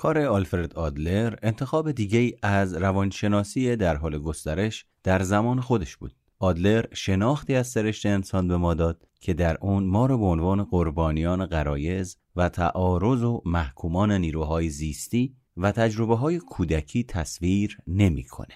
کار آلفرد آدلر انتخاب دیگه از روانشناسی در حال گسترش در زمان خودش بود. آدلر شناختی از سرشت انسان به ما داد که در اون ما رو به عنوان قربانیان قرایز و تعارض و محکومان نیروهای زیستی و تجربه های کودکی تصویر نمی‌کنه.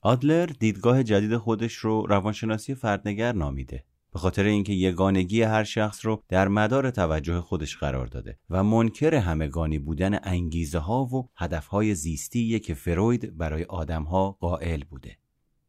آدلر دیدگاه جدید خودش رو روانشناسی فردنگر نامیده به خاطر اینکه یگانگی هر شخص رو در مدار توجه خودش قرار داده و منکر همگانی بودن انگیزه ها و هدف های زیستی که فروید برای آدم ها قائل بوده.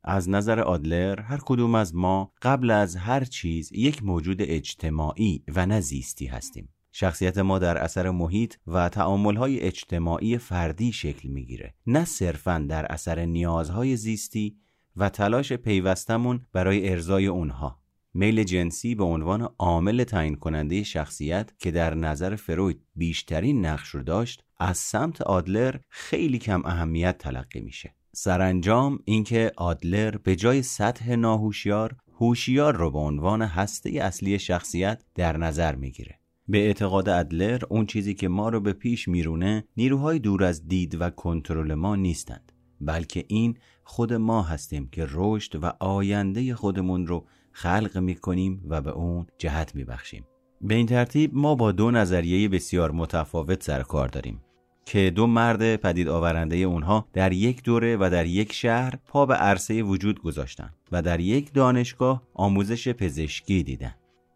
از نظر آدلر هر کدوم از ما قبل از هر چیز یک موجود اجتماعی و نه زیستی هستیم. شخصیت ما در اثر محیط و تعاملهای اجتماعی فردی شکل می‌گیره. نه صرفا در اثر نیازهای زیستی و تلاش پیوستمون برای ارزای اونها. میل جنسی به عنوان عامل تعیین کننده شخصیت که در نظر فروید بیشترین نقش رو داشت از سمت آدلر خیلی کم اهمیت تلقی میشه. سرانجام اینکه آدلر به جای سطح ناهوشیار هوشیار رو به عنوان هسته اصلی شخصیت در نظر می‌گیره. به اعتقاد ادلر اون چیزی که ما رو به پیش میرونه نیروهای دور از دید و کنترل ما نیستند بلکه این خود ما هستیم که رشد و آینده خودمون رو خلق می‌کنیم و به اون جهت میبخشیم. به این ترتیب ما با دو نظریه بسیار متفاوت سر کار داریم که دو مرد پدید آورنده اونها در یک دوره و در یک شهر پا به عرصه وجود گذاشتن و در یک دانشگاه آموزش پزشکی دیدن.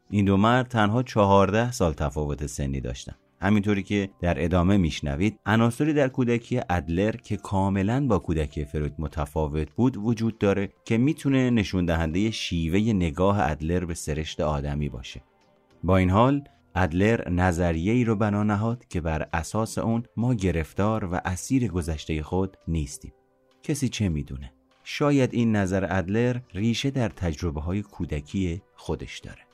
این دو مرد تنها چهارده سال تفاوت سنی داشتن. همینطوری که در ادامه میشنوید عناصری در کودکی ادلر که کاملا با کودکی فروید متفاوت بود وجود داره که می‌تونه نشون دهنده شیوه نگاه ادلر به سرشت آدمی باشه. با این حال ادلر نظریه ای رو بنا نهاد که بر اساس اون ما گرفتار و اسیر گذشته خود نیستیم. کسی چه می‌دونه؟ شاید این نظر ادلر ریشه در تجربه های کودکی خودش داره.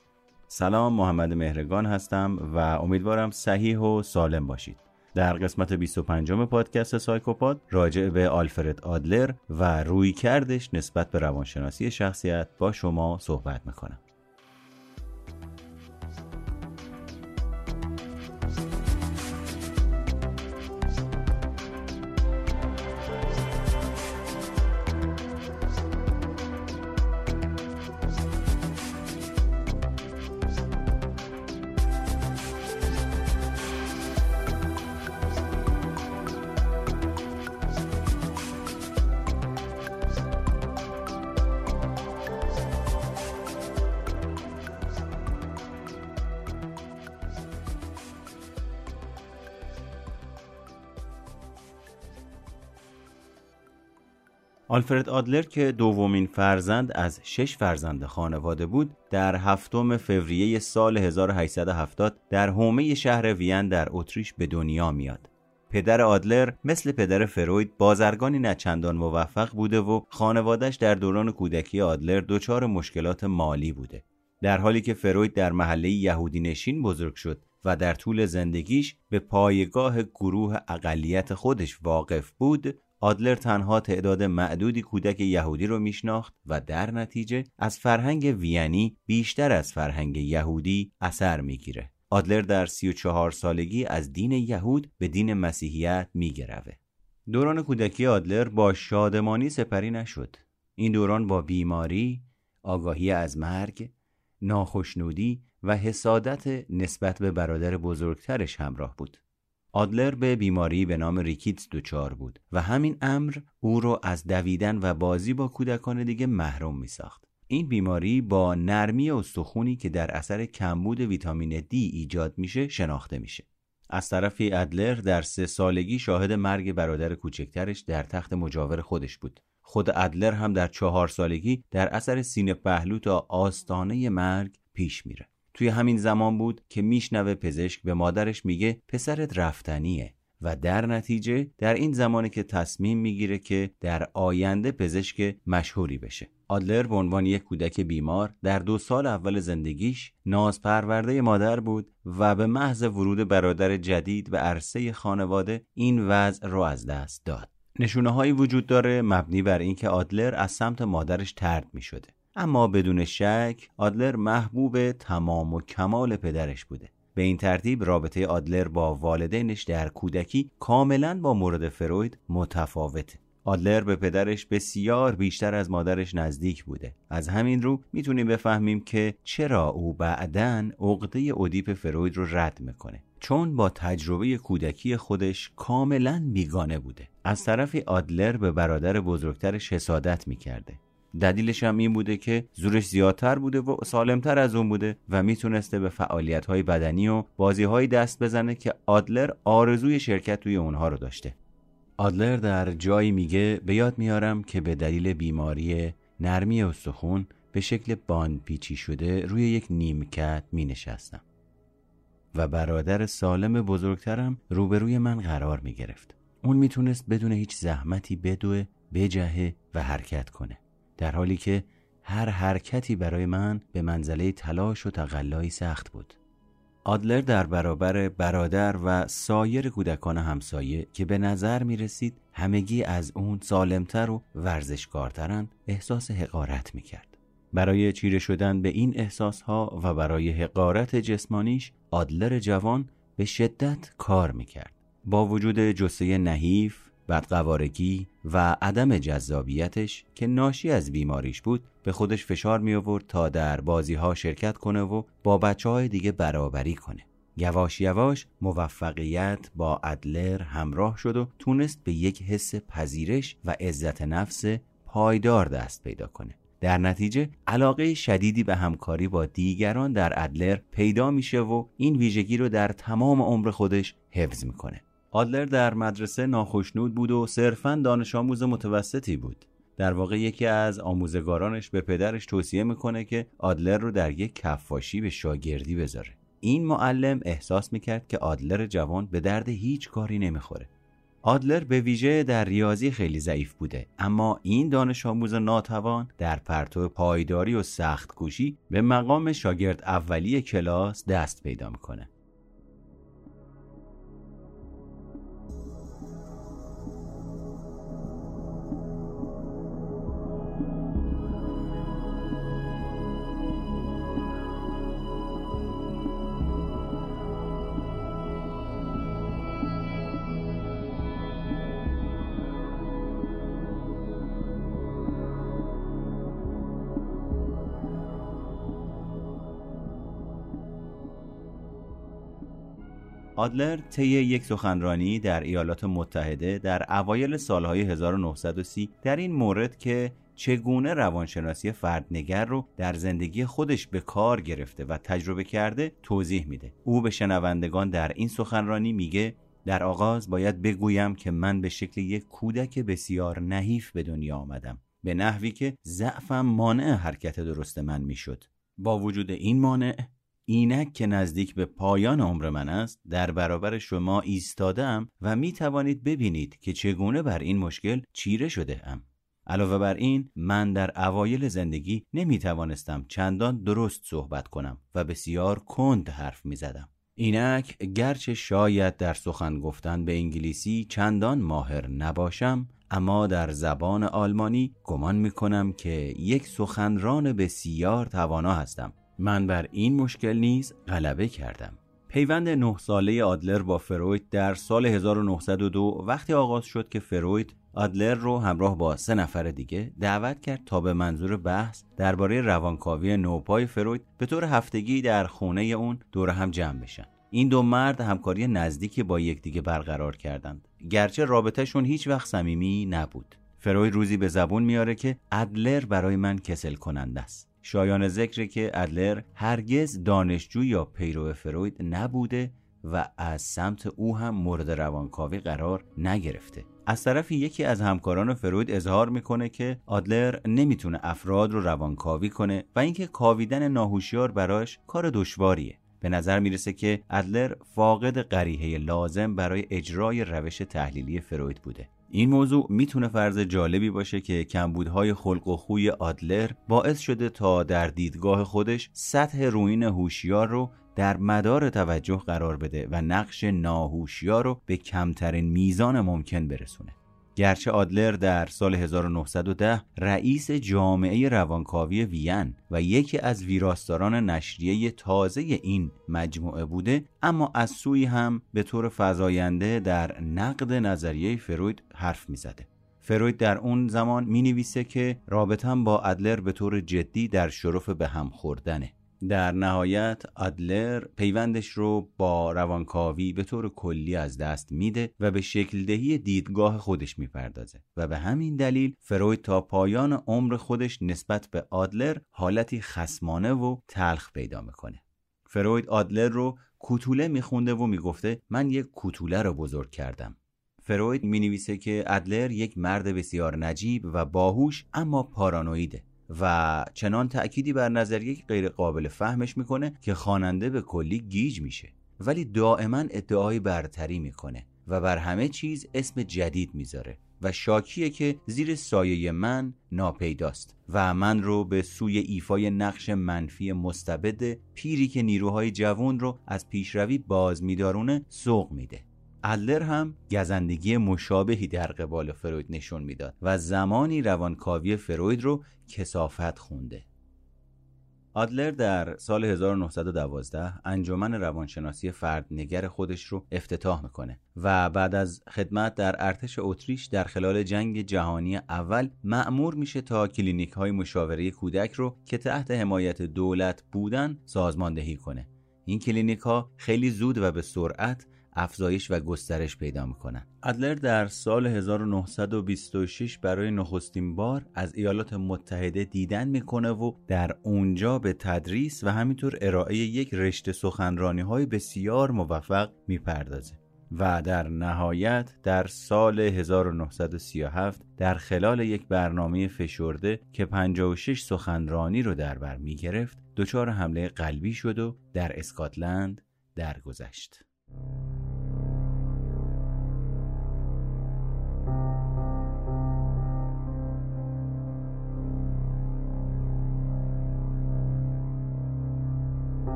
سلام محمد مهرگان هستم و امیدوارم صحیح و سالم باشید. در قسمت 25 پادکست سایکوپاد راجع به آلفرد آدلر و روی کردش نسبت به روانشناسی شخصیت با شما صحبت می‌کنم. آلفرد آدلر که دومین فرزند از شش فرزند خانواده بود در هفتم فوریه سال 1870 در حومه شهر وین در اتریش به دنیا میاد. پدر آدلر مثل پدر فروید بازرگانی نچندان موفق بوده و خانوادش در دوران کودکی آدلر دچار مشکلات مالی بوده. در حالی که فروید در محله یهودی نشین بزرگ شد و در طول زندگیش به پایگاه گروه اقلیت خودش واقف بود آدلر تنها تعداد معدودی کودک یهودی رو میشناخت و در نتیجه از فرهنگ وینی بیشتر از فرهنگ یهودی اثر می‌گیره. آدلر در 34 سالگی از دین یهود به دین مسیحیت میگروه. دوران کودکی آدلر با شادمانی سپری نشد. این دوران با بیماری، آگاهی از مرگ، ناخشنودی و حسادت نسبت به برادر بزرگترش همراه بود. آدلر به بیماری به نام ریکیتس دچار بود و همین امر او را از دویدن و بازی با کودکان دیگه محروم می ساخت. این بیماری با نرمی استخونی که در اثر کمبود ویتامین دی ایجاد میشه شناخته میشه. از طرفی ادلر در سه سالگی شاهد مرگ برادر کوچکترش در تخت مجاور خودش بود. خود ادلر هم در چهار سالگی در اثر سینه پهلو تا آستانه مرگ پیش میره. توی همین زمان بود که میشنوه پزشک به مادرش میگه پسرت رفتنیه و در نتیجه در این زمانی که تصمیم می‌گیره که در آینده پزشک مشهوری بشه. آدلر به عنوان یک کودک بیمار در دو سال اول زندگیش ناز پرورده مادر بود و به محض ورود برادر جدید به عرصه خانواده این وضع رو از دست داد. نشونه هایی وجود داره مبنی بر اینکه آدلر از سمت مادرش ترد می شده اما بدون شک آدلر محبوب تمام و کمال پدرش بوده. به این ترتیب رابطه آدلر با والدینش در کودکی کاملا با مورد فروید متفاوته. آدلر به پدرش بسیار بیشتر از مادرش نزدیک بوده. از همین رو می‌تونیم بفهمیم که چرا او بعدا عقده اودیپ فروید رو رد می‌کنه. چون با تجربه کودکی خودش کاملا بیگانه بوده. از طرفی آدلر به برادر بزرگترش حسادت می‌کرده. دلیلش هم این بوده که زورش زیادتر بوده و سالمتر از اون بوده و می‌تونسته به فعالیت های بدنی و بازی های دست بزنه که آدلر آرزوی شرکت توی اونها رو داشته آدلر در جایی میگه به یاد میارم که به دلیل بیماری نرمی استخون به شکل باند پیچی شده روی یک نیمکت می نشستم و برادر سالم بزرگترم روبروی من قرار می گرفت. اون می‌تونست بدون هیچ زحمتی بدوه، بجهه و حرکت کنه. در حالی که هر حرکتی برای من به منزله تلاش و تقلایی سخت بود. آدلر در برابر برادر و سایر کودکان همسایه که به نظر می رسید همگی از اون سالمتر و ورزشکارترن احساس حقارت می کرد. برای چیره شدن به این احساس ها و برای حقارت جسمانیش آدلر جوان به شدت کار می کرد. با وجود جسه نحیف بدقوارگی و عدم جذابیتش که ناشی از بیماریش بود به خودش فشار می آورد تا در بازی ها شرکت کنه و با بچه های دیگه برابری کنه. یواش یواش موفقیت با ادلر همراه شد و تونست به یک حس پذیرش و عزت نفس پایدار دست پیدا کنه. در نتیجه علاقه شدیدی به همکاری با دیگران در ادلر پیدا میشه و این ویژگی رو در تمام عمر خودش حفظ می‌کنه. آدلر در مدرسه ناخشنود بود و صرفا دانش آموز متوسطی بود. در واقع یکی از آموزگارانش به پدرش توصیه می‌کنه که آدلر رو در یک کفاشی به شاگردی بذاره. این معلم احساس می‌کرد که آدلر جوان به درد هیچ کاری نمی‌خوره. آدلر به ویژه در ریاضی خیلی ضعیف بوده اما این دانش آموز ناتوان در پرتو پایداری و سخت کوشی به مقام شاگرد اولی کلاس دست پیدا می‌کنه. آدلر طی یک سخنرانی در ایالات متحده در اوایل سالهای 1930 در این مورد که چگونه روانشناسی فردنگر رو در زندگی خودش به کار گرفته و تجربه کرده توضیح میده. او به شنوندگان در این سخنرانی میگه در آغاز باید بگویم که من به شکل یک کودک بسیار نحیف به دنیا آمدم به نحوی که ضعفم مانع حرکت درست من می‌شد. با وجود این مانع اینک که نزدیک به پایان عمر من است در برابر شما ایستادم و می توانید ببینید که چگونه بر این مشکل چیره شده ام. علاوه بر این من در اوایل زندگی نمی توانستم چندان درست صحبت کنم و بسیار کند حرف می زدم. اینک گرچه شاید در سخن گفتن به انگلیسی چندان ماهر نباشم اما در زبان آلمانی گمان می کنم که یک سخنران بسیار توانا هستم من بر این مشکل نیز غلبه کردم. پیوند نه ساله آدلر با فروید در سال 1902 وقتی آغاز شد که فروید آدلر رو همراه با سه نفر دیگه دعوت کرد تا به منظور بحث درباره روانکاوی نوپای فروید به طور هفتگی در خونه اون دور هم جمع بشن. این دو مرد همکاری نزدیکی با یکدیگه برقرار کردند. گرچه رابطهشون هیچ وقت صمیمی نبود. فروید روزی به زبون میاره که ادلر برای من کسل کننده است. شایان ذکر که ادلر هرگز دانشجو یا پیرو فروید نبوده و از سمت او هم مورد روانکاوی قرار نگرفته. از طرفی یکی از همکاران فروید اظهار می‌کنه که آدلر نمی‌تونه افراد رو روانکاوی کنه و اینکه کاویدن ناهوشیار براش کار دشواریه. به نظر می‌رسه که ادلر فاقد قریحه لازم برای اجرای روش تحلیلی فروید بوده. این موضوع می‌تونه فرض جالبی باشه که کمبودهای خلق و خوی آدلر باعث شده تا در دیدگاه خودش سطح روین هوشیار رو در مدار توجه قرار بده و نقش ناهوشیار رو به کمترین میزان ممکن برسونه. گرچه آدلر در سال 1910 رئیس جامعه روانکاوی وین و یکی از ویراستاران نشریه تازه این مجموعه بوده اما از سوی هم به طور فضاینده در نقد نظریه فروید حرف می‌زده. فروید در اون زمان می نویسه که رابطم با ادلر به طور جدی در شرف به هم خوردنه. در نهایت ادلر پیوندش رو با روانکاوی به طور کلی از دست میده و به شکل دهی دیدگاه خودش می‌پردازه و به همین دلیل فروید تا پایان عمر خودش نسبت به آدلر حالتی خسمانه و تلخ پیدا می‌کنه. فروید آدلر رو کوتوله میخونده و می‌گفته من یک کوتوله رو بزرگ کردم. فروید می نویسه که ادلر یک مرد بسیار نجیب و باهوش اما پارانویده. و چنان تأکیدی بر نظریه غیر قابل فهمش می‌کنه که خواننده به کلی گیج میشه. ولی دائما ادعای برتری می‌کنه و بر همه چیز اسم جدید می‌ذاره و شاکیه که زیر سایه من ناپیداست و من رو به سوی ایفای نقش منفی مستبد پیری که نیروهای جوان رو از پیشروی باز میدارونه سوق میده. ادلر هم گزندگی مشابهی در قبال فروید نشون می‌داد و زمانی روانکاوی فروید رو کسافت خونده. آدلر در سال 1912 انجمن روانشناسی فردنگر خودش رو افتتاح می‌کنه و بعد از خدمت در ارتش اتریش در خلال جنگ جهانی اول مأمور میشه تا کلینیک های مشاوره کودک رو که تحت حمایت دولت بودن سازماندهی کنه. این کلینیک ها خیلی زود و به سرعت افزایش و گسترش پیدا می‌کنن ادلر در سال 1926 برای نخستین بار از ایالات متحده دیدن می‌کنه و در اونجا به تدریس و همینطور ارائه یک رشته سخنرانی های بسیار موفق می‌پردازه و در نهایت در سال 1937 در خلال یک برنامه فشرده که 56 سخنرانی رو در بر می گرفت دچار حمله قلبی شد و در اسکاتلند درگذشت.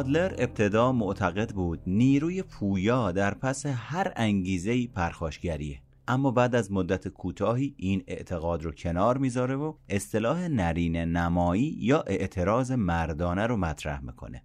آدلر ابتدا معتقد بود نیروی پویا در پس هر انگیزه پرخاشگریه. اما بعد از مدت کوتاهی این اعتقاد رو کنار می‌ذاره و اصطلاح نرین نمایی یا اعتراض مردانه رو مطرح می‌کنه.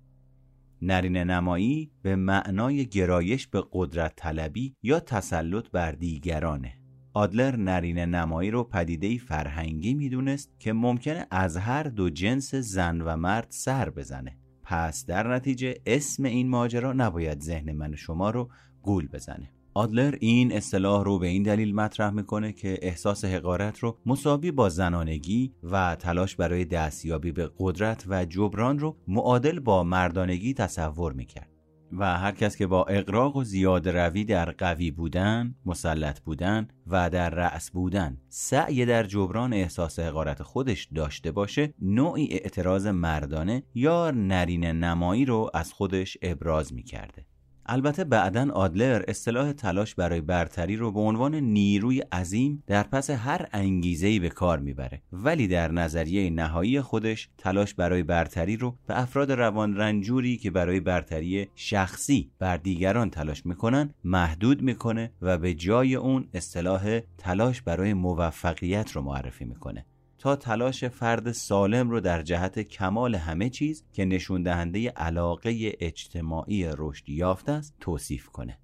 نرین نمایی به معنای گرایش به قدرت طلبی یا تسلط بر دیگرانه. آدلر نرین نمایی رو پدیده فرهنگی می‌دونست که ممکنه از هر دو جنس زن و مرد سر بزنه. پس در نتیجه اسم این ماجرا نباید ذهن من و شما رو گول بزنه. آدلر این اصطلاح رو به این دلیل مطرح می‌کنه که احساس حقارت رو مساوی با زنانگی و تلاش برای دستیابی به قدرت و جبران رو معادل با مردانگی تصور می‌کرد. و هر کس که با اقراق و زیاد روی در قوی بودن، مسلط بودن و در رأس بودن سعی در جبران احساس حقارت خودش داشته باشه نوعی اعتراض مردانه یا نرین نمایی رو از خودش ابراز می‌کرده. البته بعدا آدلر اصطلاح تلاش برای برتری رو به عنوان نیروی عظیم در پس هر انگیزه‌ای به کار می‌بره. ولی در نظریه نهایی خودش تلاش برای برتری رو به افراد روان رنجوری که برای برتری شخصی بر دیگران تلاش می‌کنن محدود می‌کنه و به جای اون اصطلاح تلاش برای موفقیت رو معرفی می‌کنه. تا تلاش فرد سالم رو در جهت کمال همه چیز که نشون دهنده علاقه اجتماعی رشد یافته است توصیف کنه.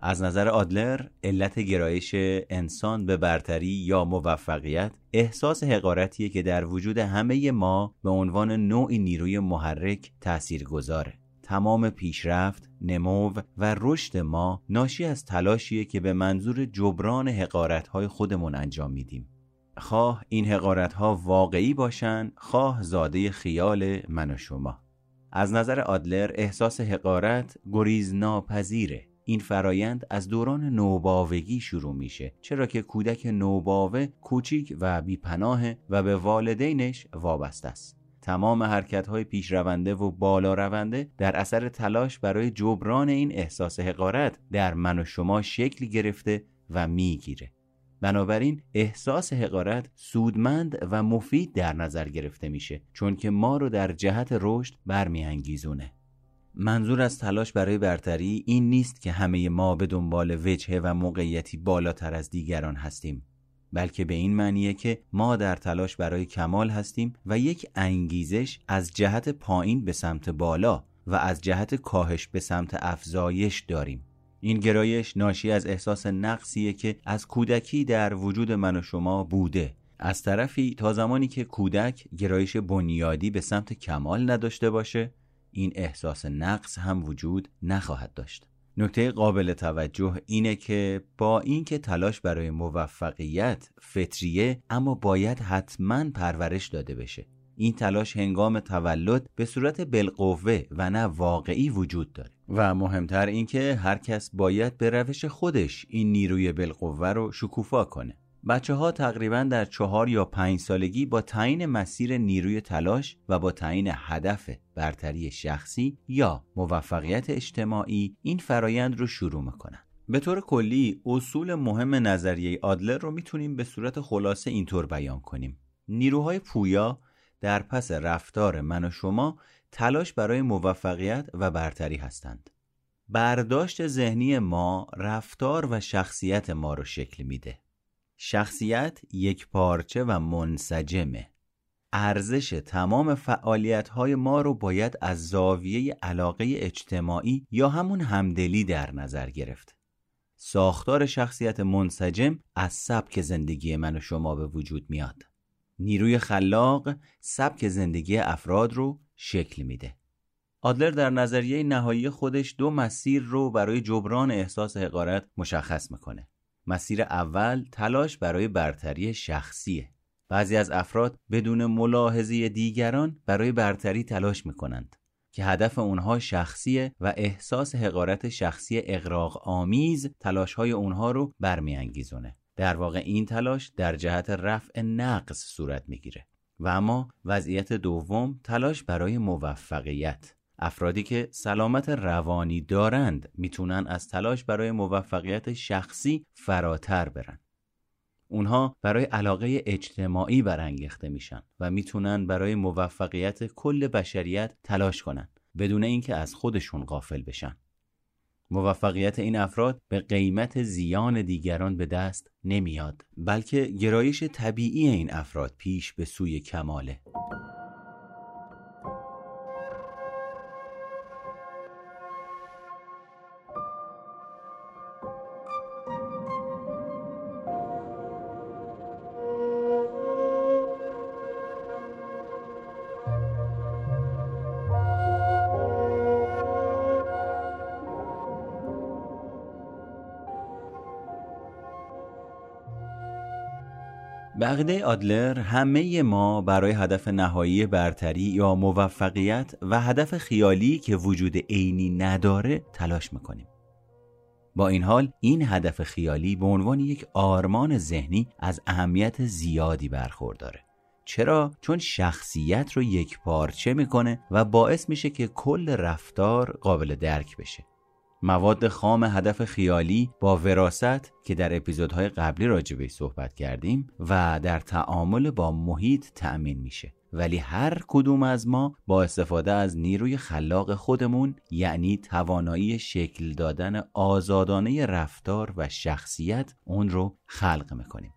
از نظر آدلر علت گرایش انسان به برتری یا موفقیت احساس حقارتیه که در وجود همه ما به عنوان نوعی نیروی محرک تأثیر گذاره تمام پیشرفت، نمو و رشد ما ناشی از تلاشیه که به منظور جبران حقارتهای خودمون انجام میدیم. خواه این حقارت ها واقعی باشند خواه زاده خیال من و شما. از نظر آدلر احساس حقارت گریز ناپذیره این فرایند از دوران نوباوگی شروع میشه چرا که کودک نوباوه کوچیک و بیپناه و به والدینش وابسته است. تمام حرکت های پیشرونده و بالا رونده در اثر تلاش برای جبران این احساس حقارت در من و شما شکل گرفته و می‌گیره. بنابراین احساس حقارت سودمند و مفید در نظر گرفته میشه چون که ما رو در جهت رشد برمیانگیزونه. منظور از تلاش برای برتری این نیست که همه ما به دنبال وجهه و موقعیتی بالاتر از دیگران هستیم بلکه به این معنیه که ما در تلاش برای کمال هستیم و یک انگیزش از جهت پایین به سمت بالا و از جهت کاهش به سمت افزایش داریم. این گرایش ناشی از احساس نقصیه که از کودکی در وجود من و شما بوده. از طرفی تا زمانی که کودک گرایش بنیادی به سمت کمال نداشته باشه این احساس نقص هم وجود نخواهد داشت. نکته قابل توجه اینه که با اینکه تلاش برای موفقیت فطریه اما باید حتما پرورش داده بشه. این تلاش هنگام تولد به صورت بالقوه و نه واقعی وجود داره. و مهمتر اینکه هر کس باید به روش خودش این نیروی بالقوه رو شکوفا کنه. بچه ها تقریبا در چهار یا پنج سالگی با تعیین مسیر نیروی تلاش و با تعیین هدف برتری شخصی یا موفقیت اجتماعی این فرایند رو شروع می‌کنن. به طور کلی اصول مهم نظریه آدلر رو می‌تونیم به صورت خلاصه اینطور بیان کنیم. نیروهای پویا در پس رفتار من و شما تلاش برای موفقیت و برتری هستند. برداشت ذهنی ما رفتار و شخصیت ما رو شکل میده. شخصیت یک پارچه و منسجمه. ارزش تمام فعالیت های ما رو باید از زاویه علاقه اجتماعی یا همون همدلی در نظر گرفت. ساختار شخصیت منسجم از سبک زندگی من و شما به وجود میاد. نیروی خلاق سبک زندگی افراد رو شکل میده. آدلر در نظریه نهایی خودش دو مسیر رو برای جبران احساس حقارت مشخص می‌کنه. مسیر اول تلاش برای برتری شخصیه. بعضی از افراد بدون ملاحظه دیگران برای برتری تلاش می‌کنند که هدف اونها شخصیه و احساس حقارت شخصی اقراق آمیز تلاش های اونها رو برمیانگیزونه. در واقع این تلاش در جهت رفع نقص صورت می‌گیره. و اما وضعیت دوم تلاش برای موفقیت. افرادی که سلامت روانی دارند می‌تونن از تلاش برای موفقیت شخصی فراتر برن. اونها برای علاقه اجتماعی برانگیخته میشن و می‌تونن برای موفقیت کل بشریت تلاش کنن بدون اینکه از خودشون غافل بشن. موفقیت این افراد به قیمت زیان دیگران به دست نمیاد بلکه گرایش طبیعی این افراد پیش به سوی کماله. به آدلر همه ما برای هدف نهایی برتری یا موفقیت و هدف خیالی که وجود عینی نداره تلاش می‌کنیم. با این حال این هدف خیالی به عنوان یک آرمان ذهنی از اهمیت زیادی برخورداره چرا؟ چون شخصیت رو یک پارچه می‌کنه و باعث میشه که کل رفتار قابل درک بشه. مواد خام هدف خیالی با وراست که در اپیزودهای قبلی راجبه صحبت کردیم و در تعامل با محیط تأمین میشه. ولی هر کدوم از ما با استفاده از نیروی خلاق خودمون یعنی توانایی شکل دادن آزادانه رفتار و شخصیت اون رو خلق می‌کنیم.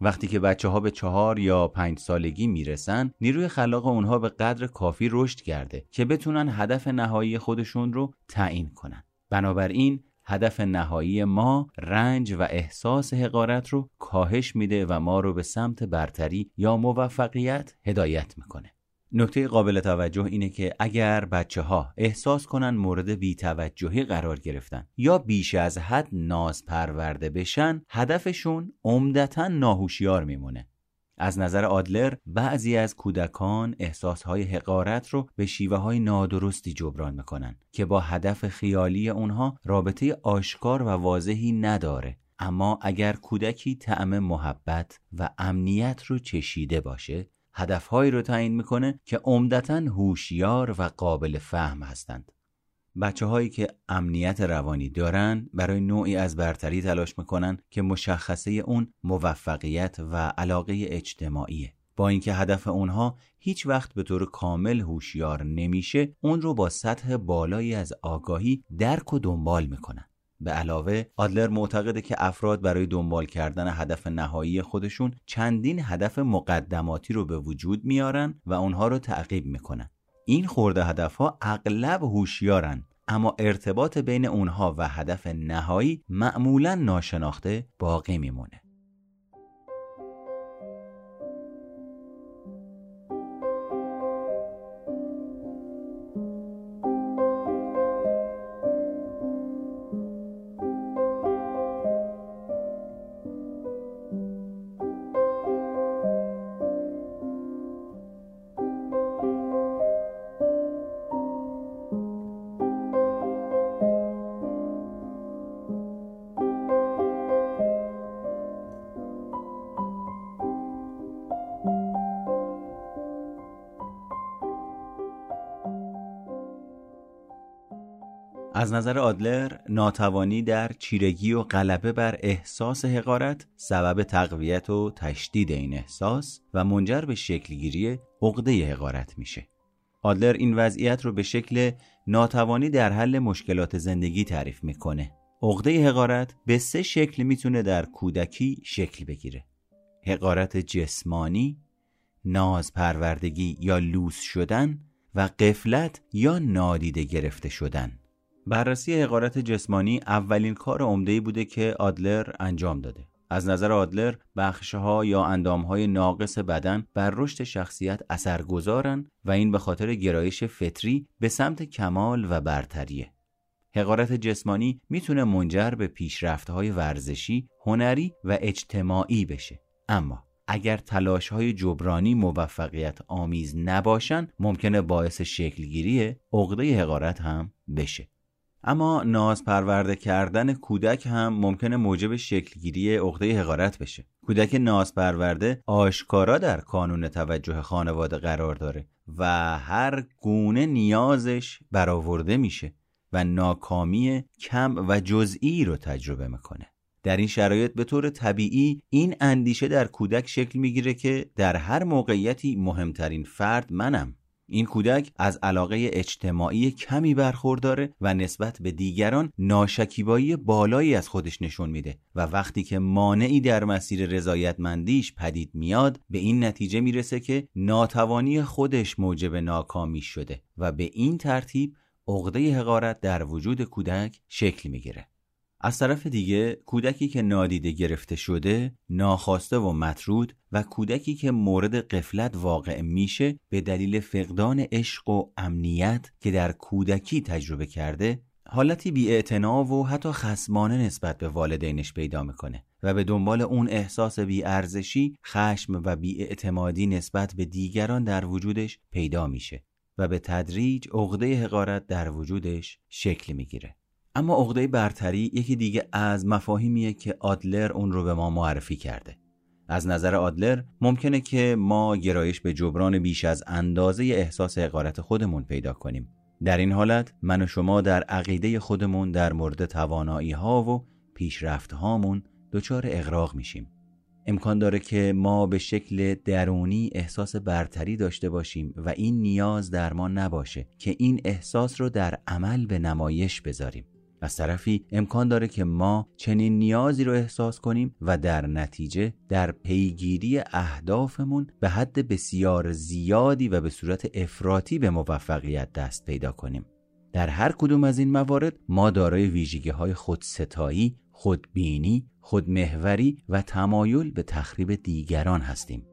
وقتی که بچه ها به چهار یا پنج سالگی می‌رسن نیروی خلاق اونها به قدر کافی رشد کرده که بتونن هدف نهایی خودشون رو تعیین کنن. بنابراین هدف نهایی ما رنج و احساس حقارت رو کاهش میده و ما رو به سمت برتری یا موفقیت هدایت می‌کنه. نکته قابل توجه اینه که اگر بچه ها احساس کنن مورد بیتوجهی قرار گرفتن یا بیش از حد ناز پرورده بشن هدفشون عمدتا ناهوشیار میمونه. از نظر آدلر بعضی از کودکان احساسهای حقارت رو به شیوه های نادرستی جبران می‌کنن که با هدف خیالی اونها رابطه آشکار و واضحی نداره. اما اگر کودکی طعم محبت و امنیت رو چشیده باشه هدفهایی رو تعیین می‌کنه که عمدتا هوشیار و قابل فهم هستند. بچه هایی که امنیت روانی دارن برای نوعی از برتری تلاش می‌کنن که مشخصه اون موفقیت و علاقه اجتماعیه. با اینکه هدف اونها هیچ وقت به طور کامل هوشیار نمیشه اون رو با سطح بالایی از آگاهی درک و دنبال می‌کنن. به علاوه آدلر معتقده که افراد برای دنبال کردن هدف نهایی خودشون چندین هدف مقدماتی رو به وجود میارن و اونها رو تعقیب می‌کنن. این خورده هدفها اغلب هوشیارن اما ارتباط بین اونها و هدف نهایی معمولا ناشناخته باقی میمونه. از نظر آدلر ناتوانی در چیرگی و غلبه بر احساس حقارت سبب تقویت و تشدید این احساس و منجر به شکلگیری عقده حقارت میشه. آدلر این وضعیت رو به شکل ناتوانی در حل مشکلات زندگی تعریف می‌کنه. عقده حقارت به سه شکل می‌تونه در کودکی شکل بگیره. حقارت جسمانی ناز پروردگی یا لوس شدن و قفلت یا نادیده گرفته شدن. بررسی حقارت جسمانی اولین کار عمده‌ای بوده که آدلر انجام داده. از نظر آدلر بخشها یا اندامهای ناقص بدن بر رشد شخصیت اثرگذارن و این به خاطر گرایش فطری به سمت کمال و برتریه. حقارت جسمانی می‌تونه منجر به پیشرفتهای ورزشی، هنری و اجتماعی بشه. اما اگر تلاش های جبرانی موفقیت آمیز نباشن ممکنه باعث شکلگیری عقده حقارت هم بشه. اما ناز پرورده کردن کودک هم ممکنه موجب شکلگیری عقده حقارت بشه. کودک ناز پرورده آشکارا در کانون توجه خانواده قرار داره و هر گونه نیازش برآورده میشه و ناکامی کم و جزئی رو تجربه می‌کنه. در این شرایط به طور طبیعی این اندیشه در کودک شکل می‌گیره که در هر موقعیتی مهمترین فرد منم. این کودک از علاقه اجتماعی کمی برخورداره و نسبت به دیگران ناشکیبایی بالایی از خودش نشون میده و وقتی که مانعی در مسیر رضایتمندیش پدید میاد به این نتیجه می‌رسه که ناتوانی خودش موجب ناکامی شده و به این ترتیب عقده حقارت در وجود کودک شکل می‌گیره. از طرف دیگه کودکی که نادیده گرفته شده ناخواسته و مطرود و کودکی که مورد قفلت واقع میشه به دلیل فقدان عشق و امنیت که در کودکی تجربه کرده حالتی بی و حتی خسمانه نسبت به والدینش پیدا می‌کنه و به دنبال اون احساس بی ارزشی، خشم و بی نسبت به دیگران در وجودش پیدا میشه و به تدریج عقده حقارت در وجودش شکل می‌گیره. اما عقده برتری یکی دیگه از مفاهیمیه که آدلر اون رو به ما معرفی کرده. از نظر آدلر ممکنه که ما گرایش به جبران بیش از اندازه احساس حقارت خودمون پیدا کنیم. در این حالت من و شما در عقیده خودمون در مورد توانایی ها و پیشرفت هامون دچار اغراق میشیم. امکان داره که ما به شکل درونی احساس برتری داشته باشیم و این نیاز در ما نباشه که این احساس رو در عمل به نمایش بذاریم. از طرفی امکان داره که ما چنین نیازی رو احساس کنیم و در نتیجه در پیگیری اهدافمون به حد بسیار زیادی و به صورت افراطی به موفقیت دست پیدا کنیم. در هر کدوم از این موارد ما دارای ویژگی های خودستایی، خودبینی، خودمهوری و تمایل به تخریب دیگران هستیم.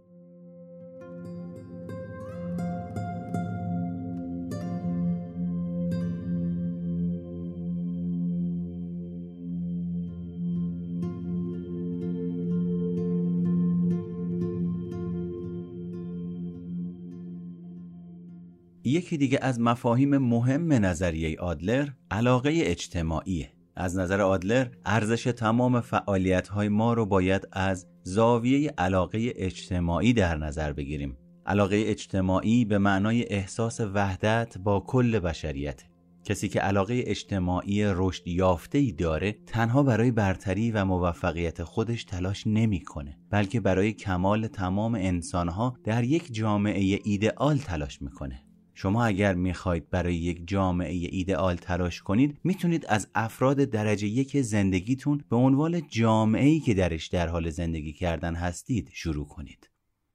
یکی دیگه از مفاهیم مهم نظریه آدلر علاقه اجتماعیه. از نظر آدلر ارزش تمام فعالیت های ما رو باید از زاویه علاقه اجتماعی در نظر بگیریم. علاقه اجتماعی به معنای احساس وحدت با کل بشریت. کسی که علاقه اجتماعی رشد یافته ای داره تنها برای برتری و موفقیت خودش تلاش نمی‌کنه بلکه برای کمال تمام انسانها در یک جامعه ایدئال تلاش می‌کنه. شما اگر می‌خواید برای یک جامعه ایدئال تلاش کنید می‌تونید از افراد درجه یک زندگیتون به عنوان جامعه ای که درش در حال زندگی کردن هستید شروع کنید.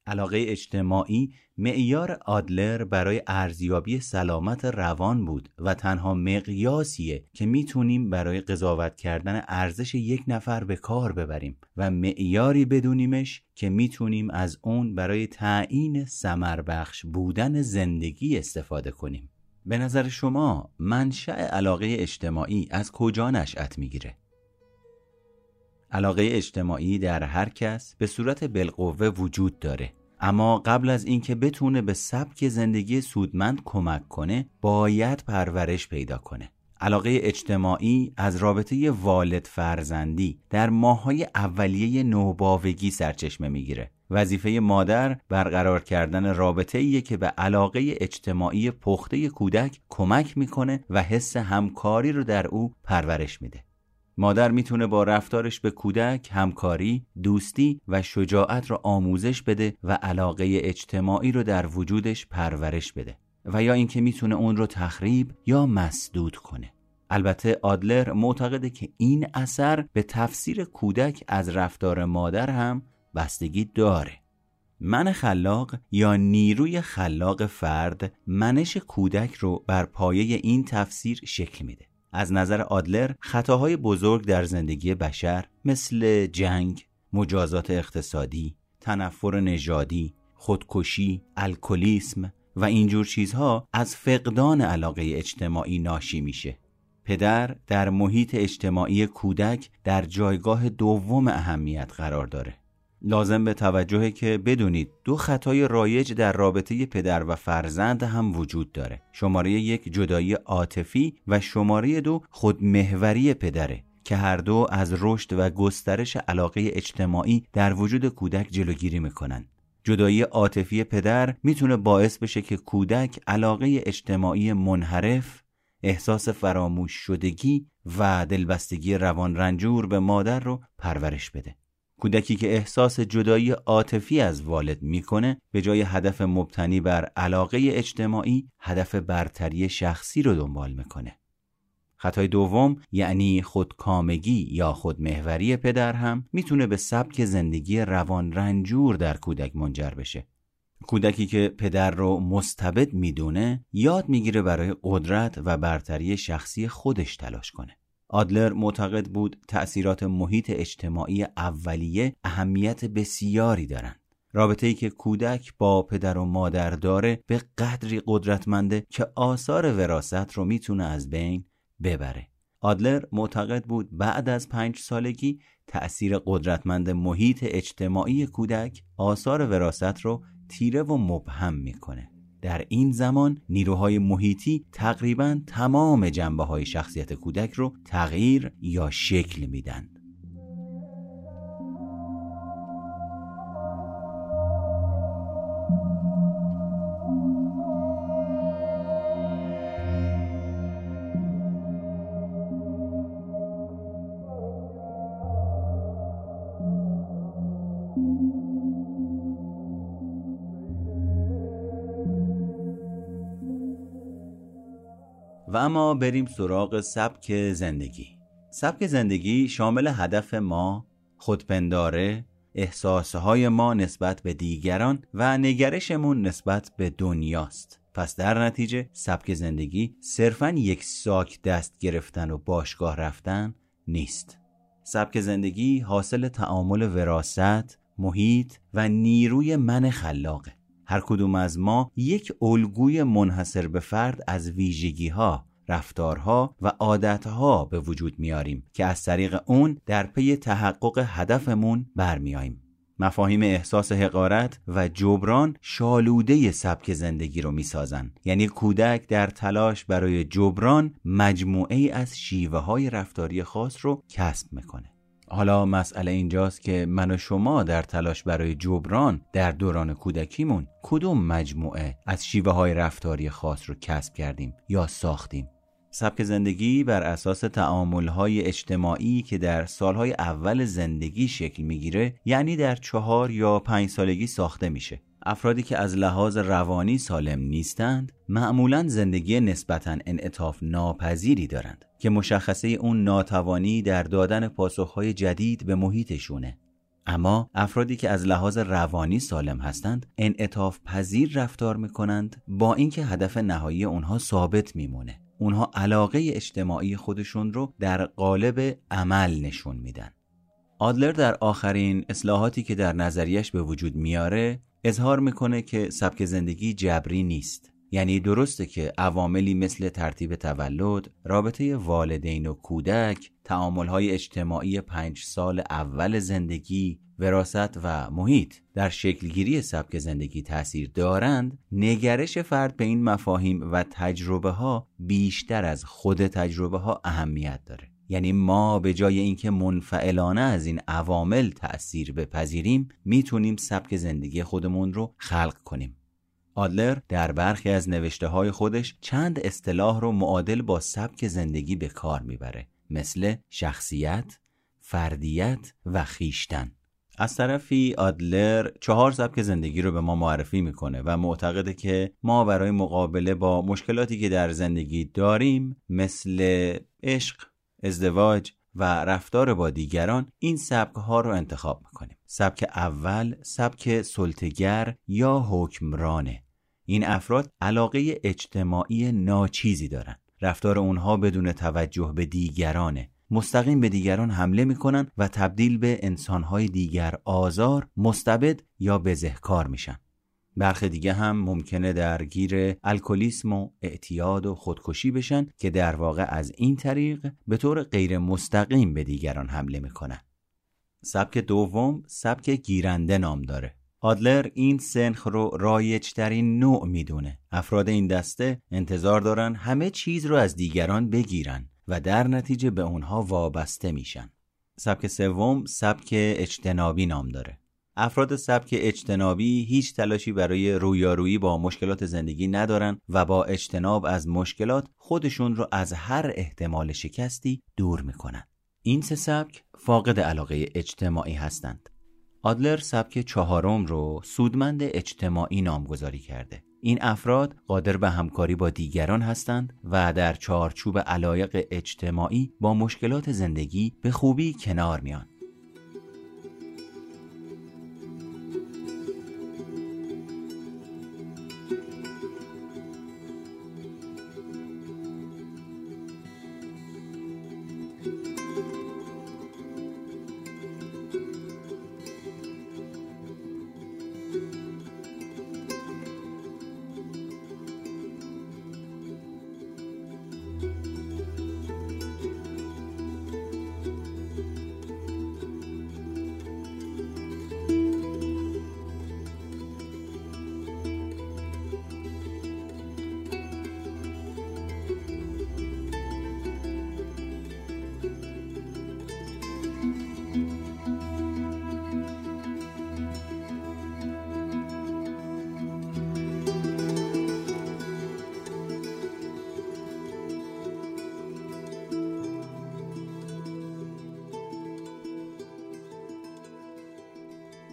علاقه اجتماعی معیار آدلر برای ارزیابی سلامت روان بود و تنها مقیاسیه که می‌تونیم برای قضاوت کردن ارزش یک نفر به کار ببریم و معیاری بدونیمش که می‌تونیم از اون برای تعیین سمربخش بودن زندگی استفاده کنیم به نظر شما منشأ علاقه اجتماعی از کجا نشأت می‌گیره؟ علاقه اجتماعی در هر کس به صورت بالقوه وجود داره. اما قبل از اینکه بتونه به سبک زندگی سودمند کمک کنه باید پرورش پیدا کنه. علاقه اجتماعی از رابطه والد فرزندی در ماهای اولیه نوباوگی سرچشمه می‌گیره. وظیفه مادر برقرار کردن رابطه ایه که به علاقه اجتماعی پخته کودک کمک می‌کنه و حس همکاری رو در او پرورش میده. مادر می‌تونه با رفتارش به کودک همکاری، دوستی و شجاعت را آموزش بده و علاقه اجتماعی رو در وجودش پرورش بده و یا اینکه می‌تونه اون رو تخریب یا مسدود کنه. البته آدلر معتقده که این اثر به تفسیر کودک از رفتار مادر هم بستگی داره. من خلاق یا نیروی خلاق فرد منش کودک رو بر پایه این تفسیر شکل میده. از نظر آدلر خطاهای بزرگ در زندگی بشر مثل جنگ، مجازات اقتصادی، تنفر نژادی، خودکشی، الکلیسم و اینجور چیزها از فقدان علاقه اجتماعی ناشی میشه. پدر در محیط اجتماعی کودک در جایگاه دوم اهمیت قرار داره. لازم به توجهه که بدونید دو خطای رایج در رابطه پدر و فرزند هم وجود داره. شماره یک جدایی عاطفی و شماره دو خودمهوری پدره که هر دو از رشد و گسترش علاقه اجتماعی در وجود کودک جلوگیری می‌کنن. جدایی عاطفی پدر می‌تونه باعث بشه که کودک علاقه اجتماعی منحرف احساس فراموش شدگی و دلبستگی روان رنجور به مادر رو پرورش بده. کودکی که احساس جدایی عاطفی از والد می‌کنه به جای هدف مبتنی بر علاقه اجتماعی هدف برتری شخصی رو دنبال می‌کنه. خطای دوم یعنی خودکامگی یا خودمهوری پدر هم می‌تونه به سبک زندگی روان رنجور در کودک منجر بشه. کودکی که پدر رو مستبد می‌دونه یاد می‌گیره برای قدرت و برتری شخصی خودش تلاش کنه. آدلر معتقد بود تأثیرات محیط اجتماعی اولیه اهمیت بسیاری دارند. رابطه ای که کودک با پدر و مادر داره به قدری قدرتمنده که آثار وراست رو می‌تونه از بین ببره. آدلر معتقد بود بعد از پنج سالگی تأثیر قدرتمند محیط اجتماعی کودک آثار وراست رو تیره و مبهم می‌کنه. در این زمان نیروهای محیطی تقریبا تمام جنبه های شخصیت کودک رو تغییر یا شکل میدن. اما بریم سراغ سبک زندگی. سبک زندگی شامل هدف ما خودپنداره احساسهای ما نسبت به دیگران و نگرشمون نسبت به دنیاست. پس در نتیجه سبک زندگی صرفا یک ساک دست گرفتن و باشگاه رفتن نیست. سبک زندگی حاصل تعامل وراست، محیط و نیروی من خلاقه. هر کدوم از ما یک الگوی منحصر به فرد از ویژگی ها رفتارها و عادتها به وجود میاریم که از طریق اون در پی تحقق هدفمون برمیاییم. مفاهیم احساس حقارت و جبران شالوده سبک زندگی رو می‌سازن. یعنی کودک در تلاش برای جبران مجموعه از شیوه های رفتاری خاص رو کسب می‌کنه. حالا مسئله اینجاست که من و شما در تلاش برای جبران در دوران کودکیمون کدوم مجموعه از شیوه های رفتاری خاص رو کسب کردیم یا ساختیم؟ سبک زندگی بر اساس تعاملهای اجتماعی که در سالهای اول زندگی شکل می‌گیره یعنی در چهار یا پنج سالگی ساخته میشه. افرادی که از لحاظ روانی سالم نیستند معمولا زندگی نسبتا انعطاف ناپذیری دارند که مشخصه اون ناتوانی در دادن پاسخهای جدید به محیطشونه. اما افرادی که از لحاظ روانی سالم هستند انعطاف پذیر رفتار می‌کنند با اینکه هدف نهایی اونها ثابت میمونه. اونها علاقه اجتماعی خودشون رو در قالب عمل نشون میدن. آدلر در آخرین اصلاحاتی که در نظریش به وجود میاره اظهار می‌کنه که سبک زندگی جبری نیست. یعنی درسته که عواملی مثل ترتیب تولد، رابطه والدین و کودک، تعاملهای اجتماعی پنج سال اول زندگی، وراست و محیط در شکلگیری سبک زندگی تاثیر دارند نگرش فرد به این مفاهیم و تجربه ها بیشتر از خود تجربه ها اهمیت داره. یعنی ما به جای اینکه منفعلانه از این عوامل تأثیر بپذیریم می‌تونیم سبک زندگی خودمون رو خلق کنیم. آدلر در برخی از نوشته های خودش چند اصطلاح رو معادل با سبک زندگی به کار می‌بره. مثل شخصیت، فردیت و خیشتن. از طرفی آدلر چهار سبک زندگی رو به ما معرفی می‌کنه و معتقده که ما برای مقابله با مشکلاتی که در زندگی داریم مثل عشق، ازدواج و رفتار با دیگران این سبک ها رو انتخاب می‌کنیم. سبک اول سبک سلطگر یا حکمرانه. این افراد علاقه اجتماعی ناچیزی دارند رفتار اونها بدون توجه به دیگرانه. مستقیم به دیگران حمله می‌کنن و تبدیل به انسانهای دیگر آزار مستبد یا بزهکار میشن. برخی دیگه هم ممکنه درگیر الکلیسم و اعتیاد و خودکشی بشن که در واقع از این طریق به طور غیر مستقیم به دیگران حمله می‌کنن. سبک دوم سبک گیرنده نام داره. آدلر این سنخ رو رایجترین نوع می‌دونه. افراد این دسته انتظار دارن همه چیز رو از دیگران بگیرن و در نتیجه به اونها وابسته میشن. سبک سوم سبک اجتنابی نام داره. افراد سبک اجتنابی هیچ تلاشی برای رویارویی با مشکلات زندگی ندارن و با اجتناب از مشکلات خودشون رو از هر احتمال شکستی دور می‌کنن. این سه سبک فاقد علاقه اجتماعی هستند. آدلر سبک چهارم رو سودمند اجتماعی نامگذاری کرده. این افراد قادر به همکاری با دیگران هستند و در چارچوب علایق اجتماعی با مشکلات زندگی به خوبی کنار میان.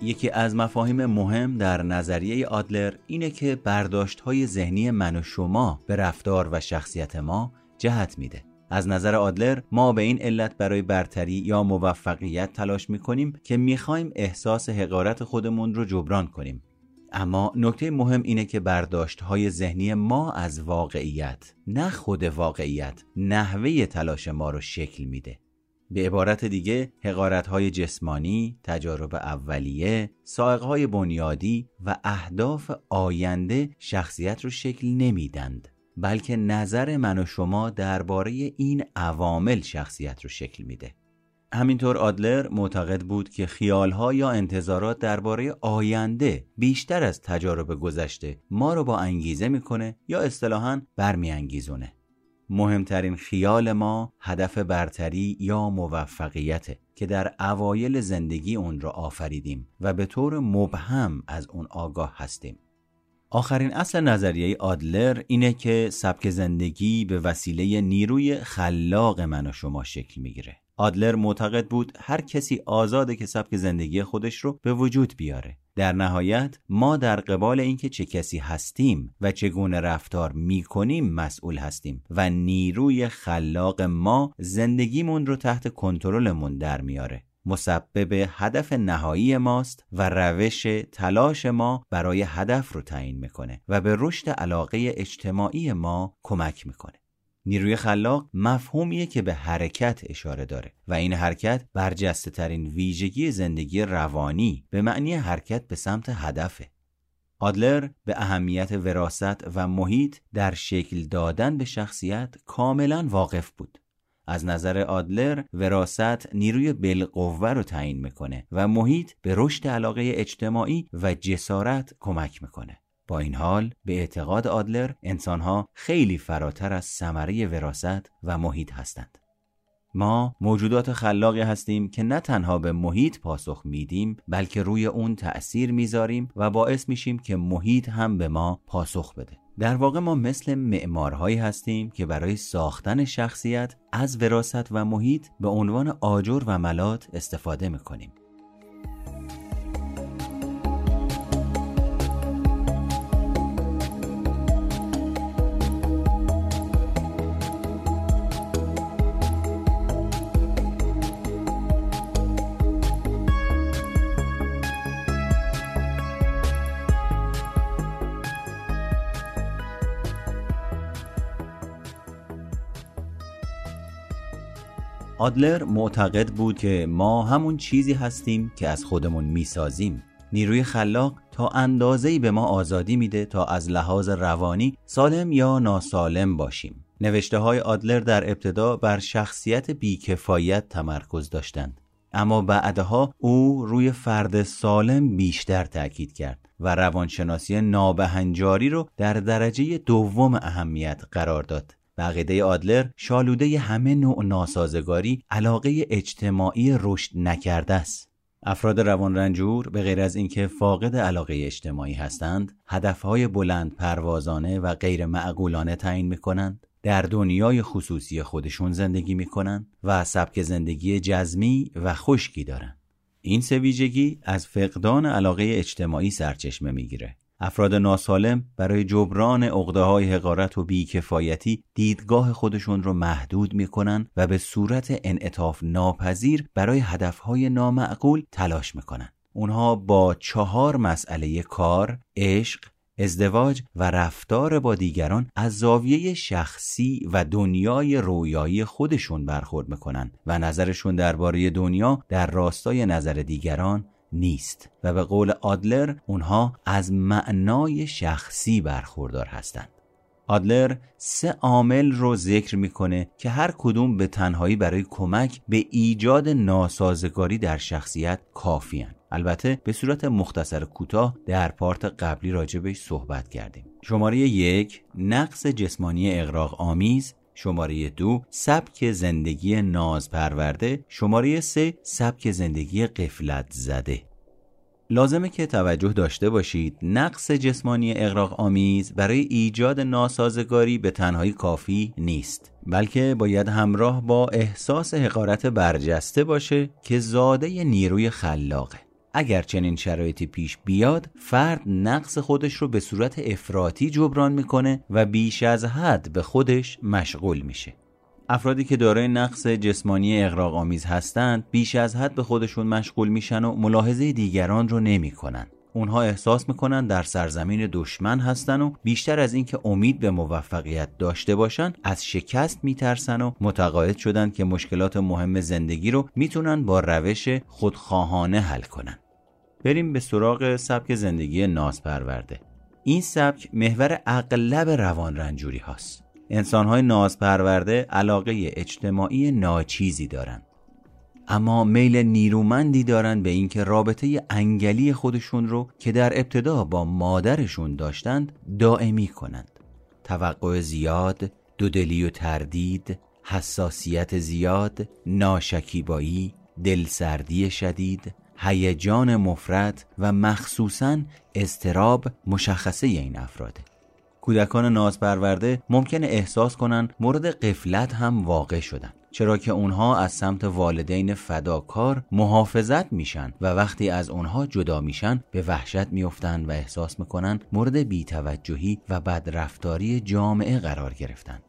یکی از مفاهیم مهم در نظریه آدلر اینه که برداشت های ذهنی من و شما به رفتار و شخصیت ما جهت میده. از نظر آدلر ما به این علت برای برتری یا موفقیت تلاش می‌کنیم که می‌خوایم احساس حقارت خودمون رو جبران کنیم. اما نکته مهم اینه که برداشت های ذهنی ما از واقعیت نه خود واقعیت نحوه تلاش ما رو شکل میده. به عبارت دیگه های جسمانی، تجارب اولیه، های بنیادی و اهداف آینده شخصیت رو شکل نمیدند بلکه نظر من و شما درباره این عوامل شخصیت رو شکل میده. همینطور آدلر معتقد بود که خیالها یا انتظارات درباره آینده بیشتر از تجارب گذشته ما رو با انگیزه می‌کنه یا اصطلاحا برمیانگیزونه. مهمترین خیال ما هدف برتری یا موفقیته که در اوایل زندگی اون را آفریدیم و به طور مبهم از اون آگاه هستیم آخرین اصل نظریه آدلر اینه که سبک زندگی به وسیله نیروی خلاق من و شما شکل می‌گیره. آدلر معتقد بود هر کسی آزاده که سبک زندگی خودش رو به وجود بیاره. در نهایت ما در قبال اینکه چه کسی هستیم و چگونه رفتار می‌کنیم مسئول هستیم و نیروی خلاق ما زندگیمون رو تحت کنترلمون در میاره. مسبب هدف نهایی ماست و روش تلاش ما برای هدف رو تعیین می‌کنه و به رشد علاقه اجتماعی ما کمک می‌کنه. نیروی خلاق مفهومیه که به حرکت اشاره داره و این حرکت برجسته ترین ویژگی زندگی روانی به معنی حرکت به سمت هدفه. آدلر به اهمیت وراست و محیط در شکل دادن به شخصیت کاملا واقف بود. از نظر آدلر وراست نیروی بالقوه رو تعیین می‌کنه و محیط به رشد علاقه اجتماعی و جسارت کمک می‌کنه با این حال به اعتقاد آدلر انسانها خیلی فراتر از ثمره وراست و محیط هستند. ما موجودات خلاقی هستیم که نه تنها به محیط پاسخ میدیم بلکه روی اون تأثیر می‌ذاریم و باعث میشیم که محیط هم به ما پاسخ بده. در واقع ما مثل معمارهایی هستیم که برای ساختن شخصیت از وراست و محیط به عنوان آجر و ملات استفاده می‌کنیم. آدلر معتقد بود که ما همون چیزی هستیم که از خودمون می‌سازیم. نیروی خلاق تا اندازه‌ای به ما آزادی میده تا از لحاظ روانی سالم یا ناسالم باشیم. نوشته های آدلر در ابتدا بر شخصیت بیکفایت تمرکز داشتند. اما بعدها او روی فرد سالم بیشتر تاکید کرد و روانشناسی نابهنجاری رو در درجه دوم اهمیت قرار داد. به آدلر شالوده همه نوع ناسازگاری علاقه اجتماعی رشد نکرده است. افراد روان رنجور به غیر از اینکه فاقد علاقه اجتماعی هستند هدفهای بلند پروازانه و غیر معقولانه تعیین می کنند در دنیای خصوصی خودشون زندگی می کنند و سبک زندگی جزمی و خشکی دارند. این سه از فقدان علاقه اجتماعی سرچشمه می‌گیره. افراد ناسالم برای جبران عقده های حقارت و بیکفایتی دیدگاه خودشون رو محدود می‌کنن و به صورت انعطاف ناپذیر برای هدفهای نامعقول تلاش می‌کنن. اونها با چهار مسئله کار، عشق، ازدواج و رفتار با دیگران از زاویه شخصی و دنیای رویایی خودشون برخورد می‌کنن و نظرشون درباره دنیا در راستای نظر دیگران نیست و به قول آدلر اونها از معنای شخصی برخوردار هستند. آدلر سه عامل رو ذکر می‌کنه که هر کدوم به تنهایی برای کمک به ایجاد ناسازگاری در شخصیت کافیان البته به صورت مختصر کوتاه در پارت قبلی راجبش صحبت کردیم. شماره یک نقص جسمانی اقراق آمیز شماره دو سبک زندگی ناز پرورده شماره سه سبک زندگی قفلت زده. لازمه که توجه داشته باشید نقص جسمانی اقراق آمیز برای ایجاد ناسازگاری به تنهایی کافی نیست بلکه باید همراه با احساس حقارت برجسته باشه که زاده نیروی خلاقه. اگر چنین شرایطی پیش بیاد فرد نقص خودش رو به صورت افراطی جبران می‌کنه و بیش از حد به خودش مشغول میشه. افرادی که دارای نقص جسمانی اغراق آمیز هستند بیش از حد به خودشون مشغول میشن و ملاحظه دیگران رو نمی‌کنن. اونها احساس می‌کنن در سرزمین دشمن هستن و بیشتر از اینکه امید به موفقیت داشته باشن از شکست میترسن و متقاعد شدن که مشکلات مهم زندگی رو می‌تونن با روش خودخواهانه حل کنن. بریم به سراغ سبک زندگی ناز پرورده این سبک محور اغلب روان رنجوری هاست. انسان های ناز پرورده علاقه اجتماعی ناچیزی دارند. اما میل نیرومندی دارند به اینکه رابطه انگلی خودشون رو که در ابتدا با مادرشون داشتند دائمی کنند. توقع زیاد دودلی و تردید حساسیت زیاد ناشکیبایی دلسردی شدید هیجان مفرد و مخصوصا استراب مشخصه این افراده کودکان نازپرورده ممکن احساس کنند مورد قفلت هم واقع شدن چرا که اونها از سمت والدین فداکار محافظت میشن و وقتی از اونها جدا میشن به وحشت میفتن و احساس می‌کنن مورد بیتوجهی و بدرفتاری جامعه قرار گرفتن.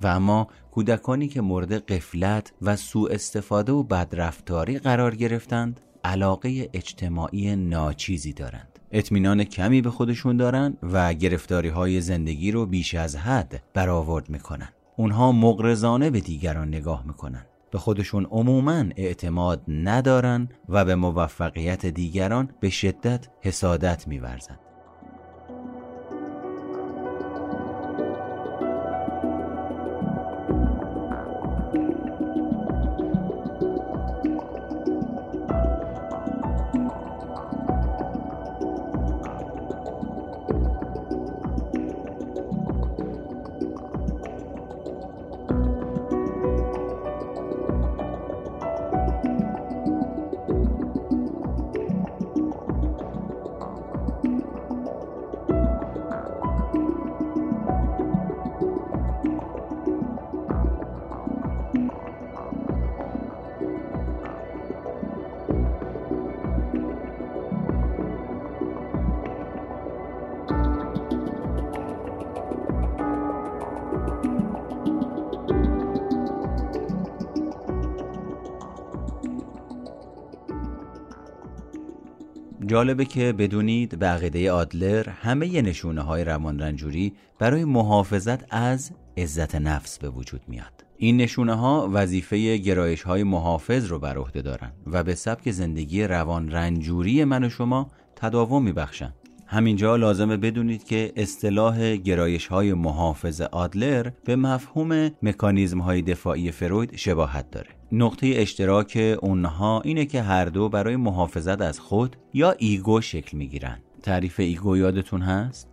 و اما کودکانی که مورد قفلت و سوء استفاده و بدرفتاری قرار گرفتند علاقه اجتماعی ناچیزی دارند. اطمینان کمی به خودشون دارن و گرفتاری های زندگی رو بیش از حد برآورد می‌کنن. اونها مغرضانه به دیگران نگاه می‌کنن. به خودشون عموما اعتماد ندارن و به موفقیت دیگران به شدت حسادت میورزند جالبه که بدونید به عقیده آدلر همه نشونه های روان رنجوری برای محافظت از عزت نفس به وجود میاد. این نشونه ها وظیفه گرایش های محافظ رو بر عهده دارن و به سبک زندگی روان رنجوری من و شما تداوم میبخشن. همینجا لازمه بدونید که اصطلاح گرایش های محافظ آدلر به مفهوم مکانیزم های دفاعی فروید شباهت داره. نقطه اشتراک اونها اینه که هر دو برای محافظت از خود یا ego شکل می‌گیرن. تعریف ego یادتون هست؟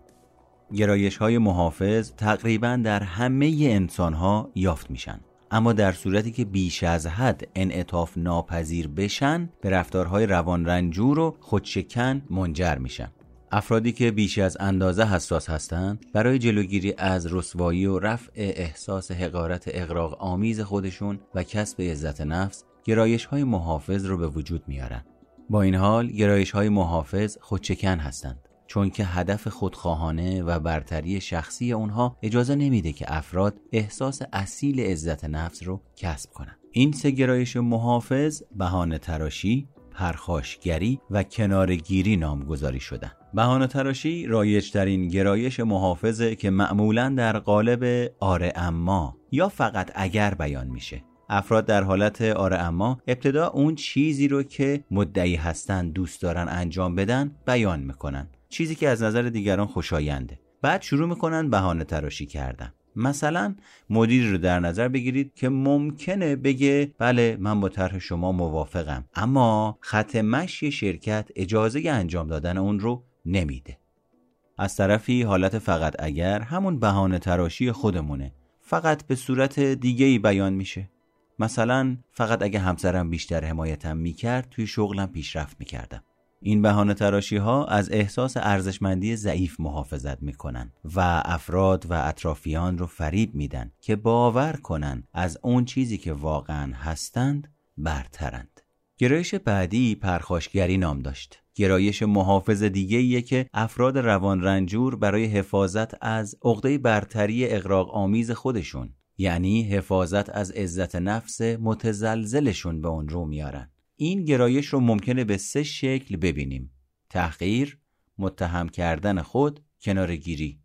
گرایش های محافظ تقریبا در همه انسان ها یافت میشن. اما در صورتی که بیش از حد انعطاف ناپذیر بشن به رفتارهای روان رنجور و خودشکن منجر میشن. افرادی که بیش از اندازه حساس هستند برای جلوگیری از رسوایی و رفع احساس حقارت اقراق آمیز خودشون و کسب عزت نفس گرایش های محافظ رو به وجود میارن با این حال گرایش های محافظ خودچکن هستند چون که هدف خودخواهانه و برتری شخصی اونها اجازه نمیده که افراد احساس اصیل عزت نفس رو کسب کنند. این سه گرایش محافظ بهانه تراشی، پرخاشگری و کنارگیری نامگذاری شدن بهانه تراشی رایجترین گرایش محافظه که معمولا در قالب آره اما یا فقط اگر بیان میشه. افراد در حالت آره اما ابتدا اون چیزی رو که مدعی هستن دوست دارن انجام بدن بیان می‌کنن. چیزی که از نظر دیگران خوشاینده. بعد شروع می‌کنن بهانه تراشی کردن. مثلا مدیر رو در نظر بگیرید که ممکنه بگه بله من با طرح شما موافقم. اما خط مشی شرکت اجازه انجام دادن اون رو نمیده. از طرفی حالت فقط اگر همون بهانه تراشی خودمونه. فقط به صورت دیگه ای بیان میشه. مثلا فقط اگه همسرم بیشتر حمایتم می‌کرد توی شغلم پیشرفت می‌کردم. این بهانه تراشی ها از احساس ارزشمندی ضعیف محافظت می‌کنن و افراد و اطرافیان رو فریب میدن که باور کنن از اون چیزی که واقعا هستند برترند. گرایش بعدی پرخاشگری نام داشت. گرایش محافظ دیگه که افراد روان رنجور برای حفاظت از عقده برتری اقراق آمیز خودشون یعنی حفاظت از عزت نفس متزلزلشون به اون رو میارن. این گرایش رو ممکنه به سه شکل ببینیم. تحقیر متهم کردن خود کنارگیری.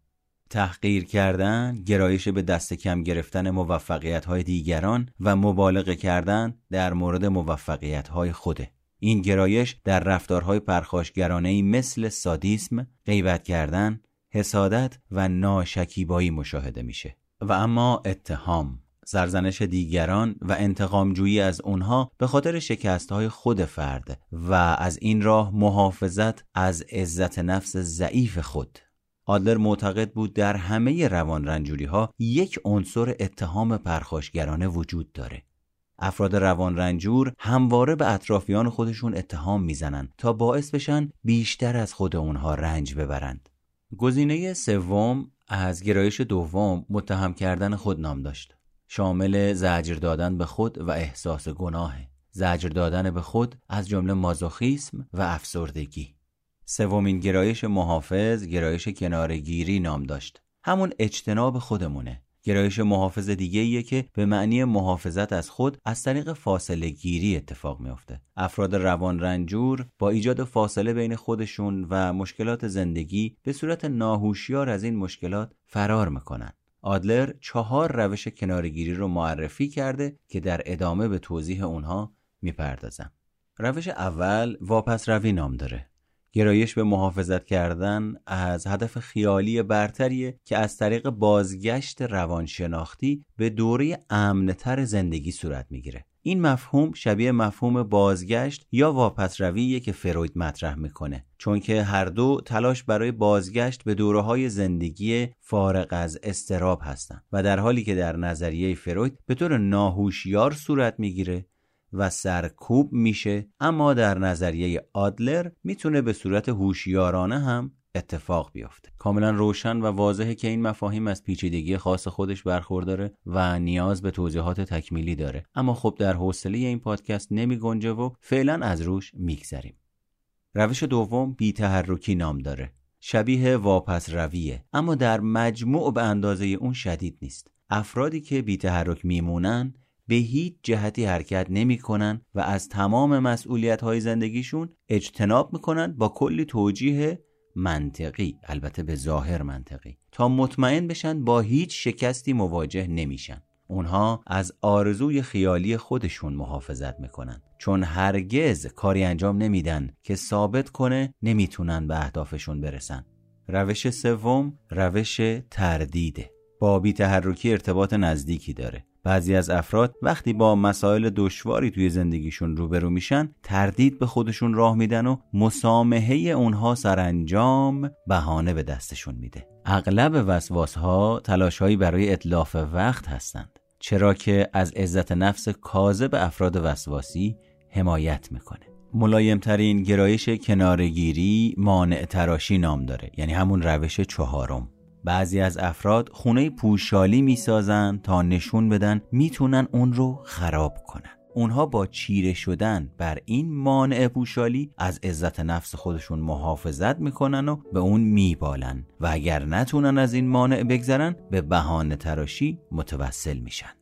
تحقیر کردن گرایش به دست کم گرفتن موفقیت های دیگران و مبالغه کردن در مورد موفقیت های خوده. این گرایش در رفتارهای پرخاشگرانه مثل سادیسم، غیبت کردن، حسادت و ناشکیبایی مشاهده میشه. و اما اتهام سرزنش دیگران و انتقامجویی از اونها به خاطر شکست های خود فرد و از این راه محافظت از عزت نفس ضعیف خود. آدلر معتقد بود در همه روان رنجوری ها یک عنصر اتهام پرخاشگرانه وجود داره افراد روان رنجور همواره به اطرافیان خودشون اتهام می‌زنن تا باعث بشن بیشتر از خود اونها رنج ببرند. گزینه سوم از گرایش دوم متهم کردن خود نام داشت. شامل زجر دادن به خود و احساس گناه. زجر دادن به خود از جمله مازوخیسم و افسردگی. سومین گرایش محافظ گرایش کنارگیری نام داشت. همون اجتناب خودمونه. گرایش محافظ دیگه ایه که به معنی محافظت از خود از طریق فاصله گیری اتفاق میافته. افراد روان رنجور با ایجاد فاصله بین خودشون و مشکلات زندگی به صورت ناهوشیار از این مشکلات فرار می‌کنن. آدلر چهار روش کنارگیری رو معرفی کرده که در ادامه به توضیح اونها می‌پردازم. روش اول واپس روی نام داره. گرایش به محافظت کردن از هدف خیالی برتریه که از طریق بازگشت روانشناختی به دوره امنتر زندگی صورت می‌گیره. این مفهوم شبیه مفهوم بازگشت یا واپس رویه که فروید مطرح می‌کنه. چون که هر دو تلاش برای بازگشت به دوره های زندگی فارغ از استراب هستند و در حالی که در نظریه فروید به طور ناهوشیار صورت می‌گیره و سرکوب میشه. اما در نظریه آدلر می‌تونه به صورت هوشیارانه هم اتفاق بیفته کاملا روشن و واضحه که این مفاهیم از پیچیدگی خاص خودش برخورداره و نیاز به توضیحات تکمیلی داره. اما خب در حوصله این پادکست نمی گنجه و فعلا از روش میگذریم. روش دوم بیتحرکی نام داره. شبیه واپس رویه اما در مجموع به اندازه اون شدید نیست. افرادی که بیتحرک میمونن به هیچ جهتی حرکت نمی کنن و از تمام مسئولیت های زندگیشون اجتناب می‌کنن با کلی توجیه منطقی البته به ظاهر منطقی تا مطمئن بشن با هیچ شکستی مواجه نمیشن. اونها از آرزوی خیالی خودشون محافظت می‌کنن. چون هرگز کاری انجام نمیدن که ثابت کنه نمی‌تونن به اهدافشون برسن. روش سوم روش تردیده. با بیتحرکی ارتباط نزدیکی داره. بعضی از افراد وقتی با مسائل دشواری توی زندگیشون روبرو میشن تردید به خودشون راه میدن و مسامحه اونها سرانجام بهانه به دستشون میده. اغلب وسواس ها تلاش هایی برای اطلاف وقت هستند چرا که از عزت نفس کاذب افراد وسواسی حمایت می‌کنه. ملایمترین گرایش کنارگیری مانع تراشی نام داره یعنی همون روش چهارم. بعضی از افراد خونه پوشالی می‌سازن تا نشون بدن می‌تونن اون رو خراب کنن. اونها با چیره شدن بر این مانع پوشالی از عزت نفس خودشون محافظت می‌کنن و به اون میبالن و اگر نتونن از این مانع بگذرن به بهانه تراشی متوسل میشن.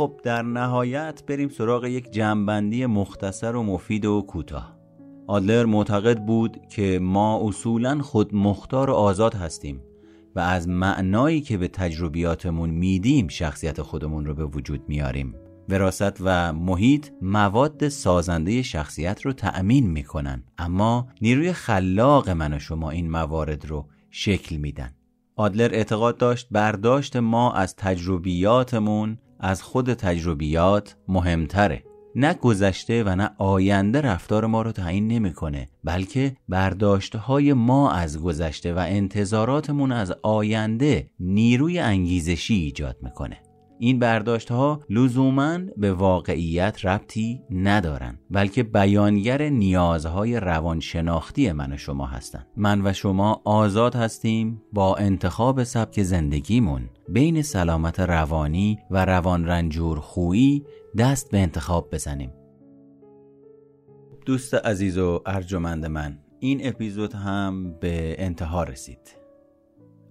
خب در نهایت بریم سراغ یک جمعبندی مختصر و مفید و کوتاه. آدلر معتقد بود که ما اصولا خود مختار و آزاد هستیم و از معنایی که به تجربیاتمون میدیم شخصیت خودمون رو به وجود میاریم. وراست و محیط مواد سازنده شخصیت رو تأمین می‌کنن اما نیروی خلاق من و شما این موارد رو شکل میدن. آدلر اعتقاد داشت برداشت ما از تجربیاتمون از خود تجربیات مهمتره. نه گذشته و نه آینده رفتار ما رو تعیین نمی‌کنه بلکه برداشت های ما از گذشته و انتظاراتمون از آینده نیروی انگیزشی ایجاد می‌کنه. این برداشت ها لزوما به واقعیت ربطی ندارن بلکه بیانگر نیازهای روانشناختی من و شما هستند. من و شما آزاد هستیم با انتخاب سبک زندگیمون بین سلامت روانی و روان رنجور خویی دست به انتخاب بزنیم. دوست عزیز و ارجمند من این اپیزود هم به انتها رسید.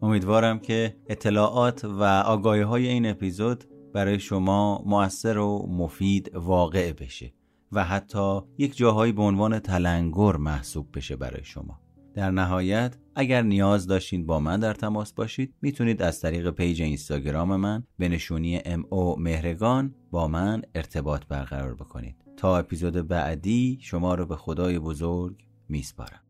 امیدوارم که اطلاعات و آگاهی های این اپیزود برای شما مؤثر و مفید واقع بشه و حتی یک جاهایی به عنوان تلنگر محسوب بشه برای شما. در نهایت اگر نیاز داشتین با من در تماس باشید می‌تونید از طریق پیج اینستاگرام من به نشونی ام او مهرگان با من ارتباط برقرار بکنید. تا اپیزود بعدی شما رو به خدای بزرگ میسپارم.